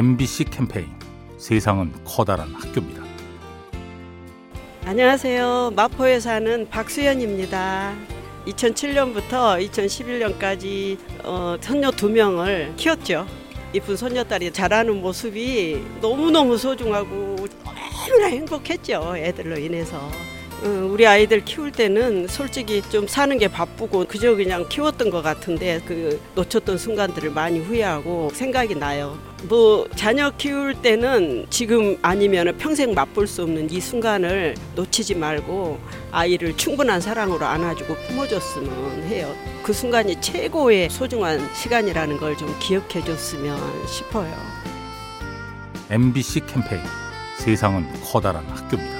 MBC 캠페인 세상은 커다란 학교입니다. 안녕하세요. 마포에 사는 박수연입니다. 2007년부터 2011년까지 어, 손녀 두 명을 키웠죠. 이쁜 손녀딸이 자라는 모습이 너무너무 소중하고 너무나 행복했죠. 애들로 인해서. 어, 우리 아이들 키울 때는 솔직히 좀 사는 게 바쁘고 그저 그냥 키웠던 것 같은데 그 놓쳤던 순간들을 많이 후회하고 생각이 나요. 뭐 자녀 키울 때는 지금 아니면 평생 맛볼 수 없는 이 순간을 놓치지 말고 아이를 충분한 사랑으로 안아주고 품어줬으면 해요. 그 순간이 최고의 소중한 시간이라는 걸 좀 기억해 줬으면 싶어요. MBC 캠페인 세상은 커다란 학교입니다.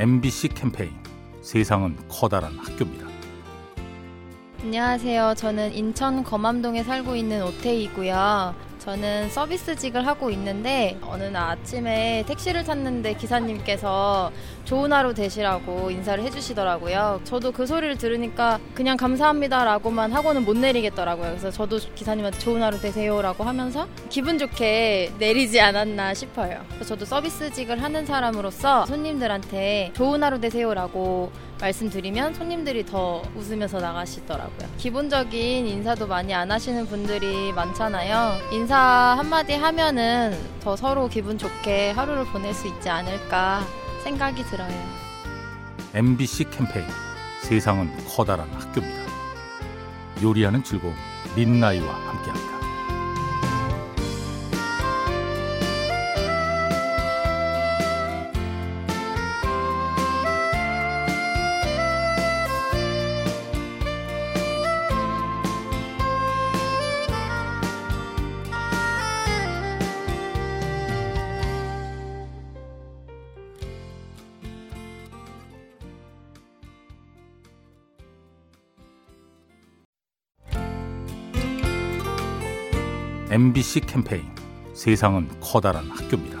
MBC 캠페인 세상은 커다란 학교입니다. 안녕하세요. 저는 인천 검암동에 살고 있는 오태이고요. 저는 서비스직을 하고 있는데 어느 날 아침에 택시를 탔는데 기사님께서 좋은 하루 되시라고 인사를 해주시더라고요. 저도 그 소리를 들으니까 그냥 감사합니다라고만 하고는 못 내리겠더라고요. 그래서 저도 기사님한테 좋은 하루 되세요라고 하면서 기분 좋게 내리지 않았나 싶어요. 저도 서비스직을 하는 사람으로서 손님들한테 좋은 하루 되세요라고 말씀드리면 손님들이 더 웃으면서 나가시더라고요. 기본적인 인사도 많이 안 하시는 분들이 많잖아요. 인사 한마디 하면은 더 서로 기분 좋게 하루를 보낼 수 있지 않을까 생각이 들어요. MBC 캠페인 세상은 커다란 학교입니다. 요리하는 즐거움 민나이와 함께합니다. MBC 캠페인 세상은 커다란 학교입니다.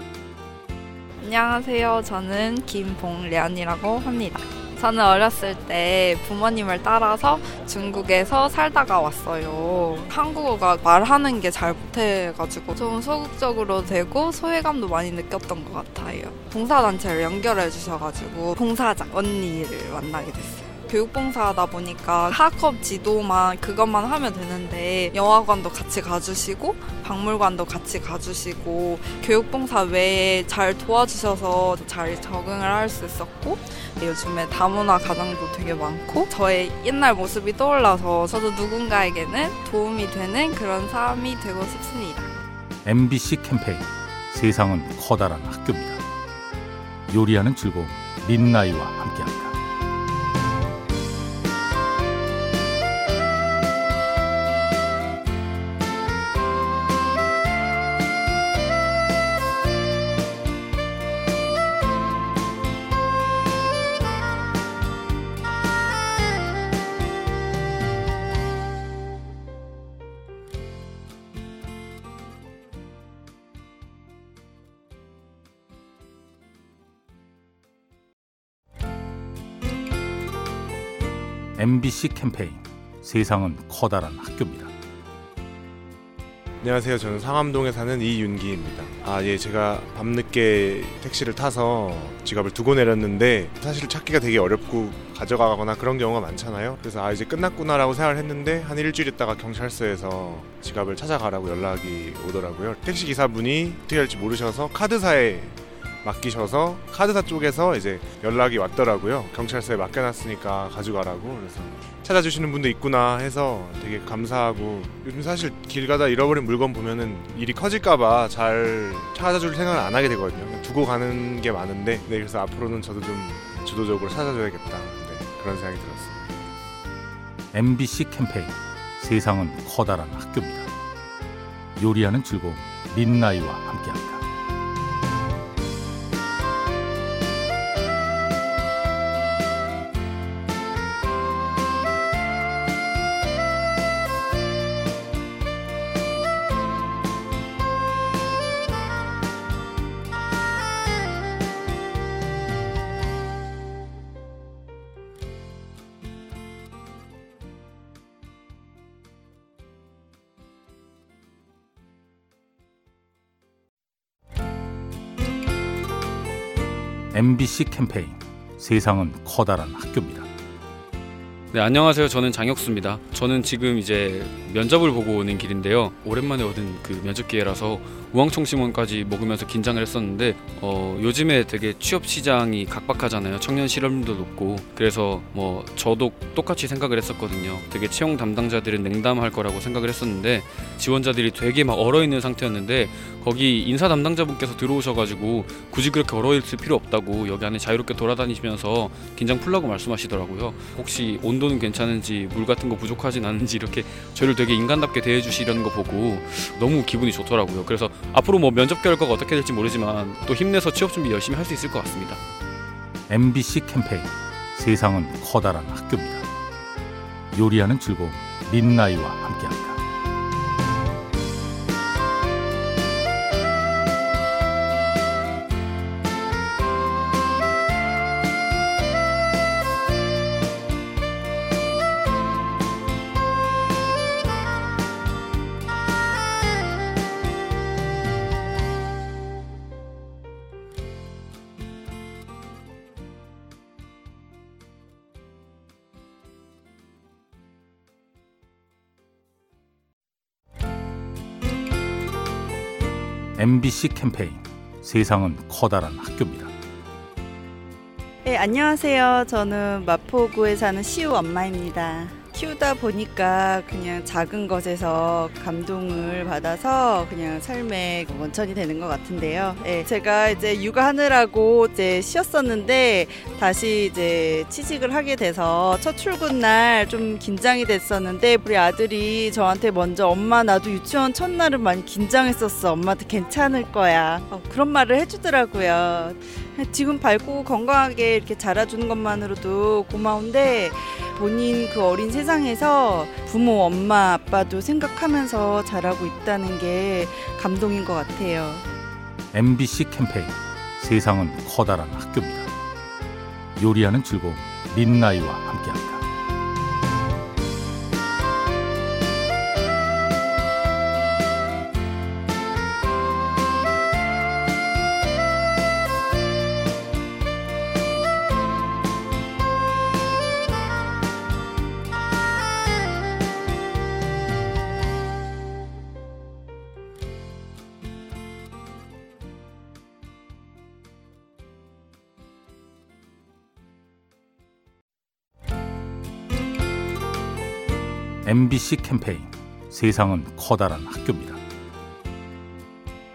안녕하세요. 저는 김봉련이라고 합니다. 저는 어렸을 때 부모님을 따라서 중국에서 살다가 왔어요. 한국어가 말하는 게 잘 못해가지고 좀 소극적으로 되고 소외감도 많이 느꼈던 것 같아요. 봉사단체를 연결해 주셔가지고 봉사자 언니를 만나게 됐어요. 교육봉사하다 보니까 학업 지도만 그것만 하면 되는데 영화관도 같이 가주시고 박물관도 같이 가주시고 교육봉사 외에 잘 도와주셔서 잘 적응을 할 수 있었고 요즘에 다문화 가정도 되게 많고 저의 옛날 모습이 떠올라서 저도 누군가에게는 도움이 되는 그런 사람이 되고 싶습니다. MBC 캠페인 세상은 커다란 학교입니다. 요리하는 즐거움 민나이와 함께합니다. MBC 캠페인 세상은 커다란 학교입니다. 안녕하세요. 저는 상암동에 사는 이윤기입니다. 아, 예, 제가 밤늦게 택시를 타서 지갑을 두고 내렸는데 사실 찾기가 되게 어렵고 가져가거나 그런 경우가 많잖아요. 그래서 아, 이제 끝났구나라고 생각을 했는데 한 일주일 있다가 경찰서에서 지갑을 찾아가라고 연락이 오더라고요. 택시 기사분이 어떻게 할지 모르셔서 카드사에 맡기셔서 카드사 쪽에서 이제 연락이 왔더라고요. 경찰서에 맡겨놨으니까 가져가라고. 그래서 찾아주시는 분도 있구나 해서 되게 감사하고 요즘 사실 길 가다 잃어버린 물건 보면은 일이 커질까봐 잘 찾아줄 생각을 안 하게 되거든요. 두고 가는 게 많은데 네, 그래서 앞으로는 저도 좀 주도적으로 찾아줘야겠다. 네, 그런 생각이 들었습니다. MBC 캠페인 세상은 커다란 학교입니다. 요리하는 즐거움 민나이와 함께합니다. MBC 캠페인 세상은 커다란 학교입니다. 네, 안녕하세요. 저는 장혁수입니다. 저는 지금 이제 면접을 보고 오는 길인데요. 오랜만에 얻은 그 면접 기회라서 우황청심원까지 먹으면서 긴장을 했었는데 어, 요즘에 되게 취업 시장이 각박하잖아요. 청년 실업률도 높고 그래서 뭐 저도 똑같이 생각을 했었거든요. 되게 채용 담당자들은 냉담할 거라고 생각을 했었는데 지원자들이 되게 막 얼어 있는 상태였는데 거기 인사 담당자분께서 들어오셔가지고 굳이 그렇게 얼어 있을 필요 없다고 여기 안에 자유롭게 돌아다니시면서 긴장 풀라고 말씀하시더라고요. 혹시 온도는 괜찮은지 물 같은 거 부족하진 않은지 이렇게 저를 되게 인간답게 대해주시려는 거 보고 너무 기분이 좋더라고요. 그래서 앞으로 뭐 면접 결과가 어떻게 될지 모르지만 또 힘내서 취업 준비 열심히 할 수 있을 것 같습니다. MBC 캠페인 세상은 커다란 학교입니다. 요리하는 즐거움 민나이와 함께합니다. MBC 캠페인 세상은 커다란 학교입니다. 네, 안녕하세요. 저는 마포구에 사는 시우 엄마입니다. 키우다 보니까 그냥 작은 것에서 감동을 받아서 그냥 삶의 원천이 되는 것 같은데요. 네, 제가 이제 육아하느라고 이제 쉬었었는데 다시 이제 취직을 하게 돼서 첫 출근 날 좀 긴장이 됐었는데 우리 아들이 저한테 먼저 엄마 나도 유치원 첫날은 많이 긴장했었어. 엄마도 괜찮을 거야. 어, 그런 말을 해주더라고요. 지금 밝고 건강하게 이렇게 자라주는 것만으로도 고마운데 본인 그 어린 세상에서 부모, 엄마, 아빠도 생각하면서 자라고 있다는 게 감동인 것 같아요. MBC 캠페인 세상은 커다란 학교입니다. 요리하는 즐거움 민나이와 함께합니다. MBC 캠페인 세상은 커다란 학교입니다.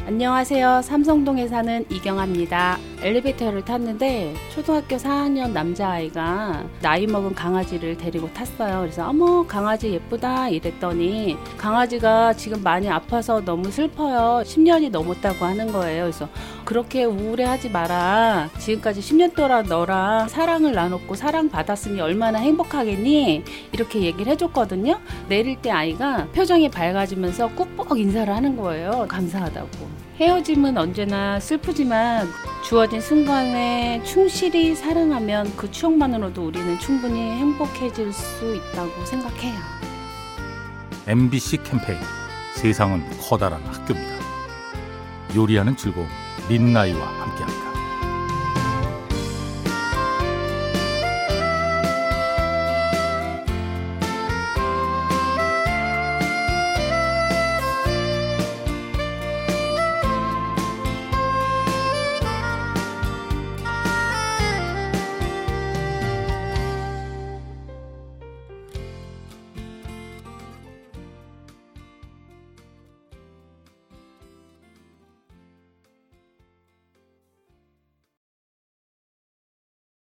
안녕하세요. 삼성동에 사는 이경아입니다. 엘리베이터를 탔는데 초등학교 4학년 남자아이가 나이 먹은 강아지를 데리고 탔어요. 그래서 어머 강아지 예쁘다 이랬더니 강아지가 지금 많이 아파서 너무 슬퍼요. 10년이 넘었다고 하는 거예요. 그래서 그렇게 우울해하지 마라. 지금까지 10년 동안 너랑 사랑을 나눴고 사랑 받았으니 얼마나 행복하겠니? 이렇게 얘기를 해줬거든요. 내릴 때 아이가 표정이 밝아지면서 꾹꾹 인사를 하는 거예요. 감사하다고. 헤어짐은 언제나 슬프지만 주어진 순간에 충실히 사랑하면 그 추억만으로도 우리는 충분히 행복해질 수 있다고 생각해요. MBC 캠페인 세상은 커다란 학교입니다. 요리하는 즐거움 민나이와 함께합니다.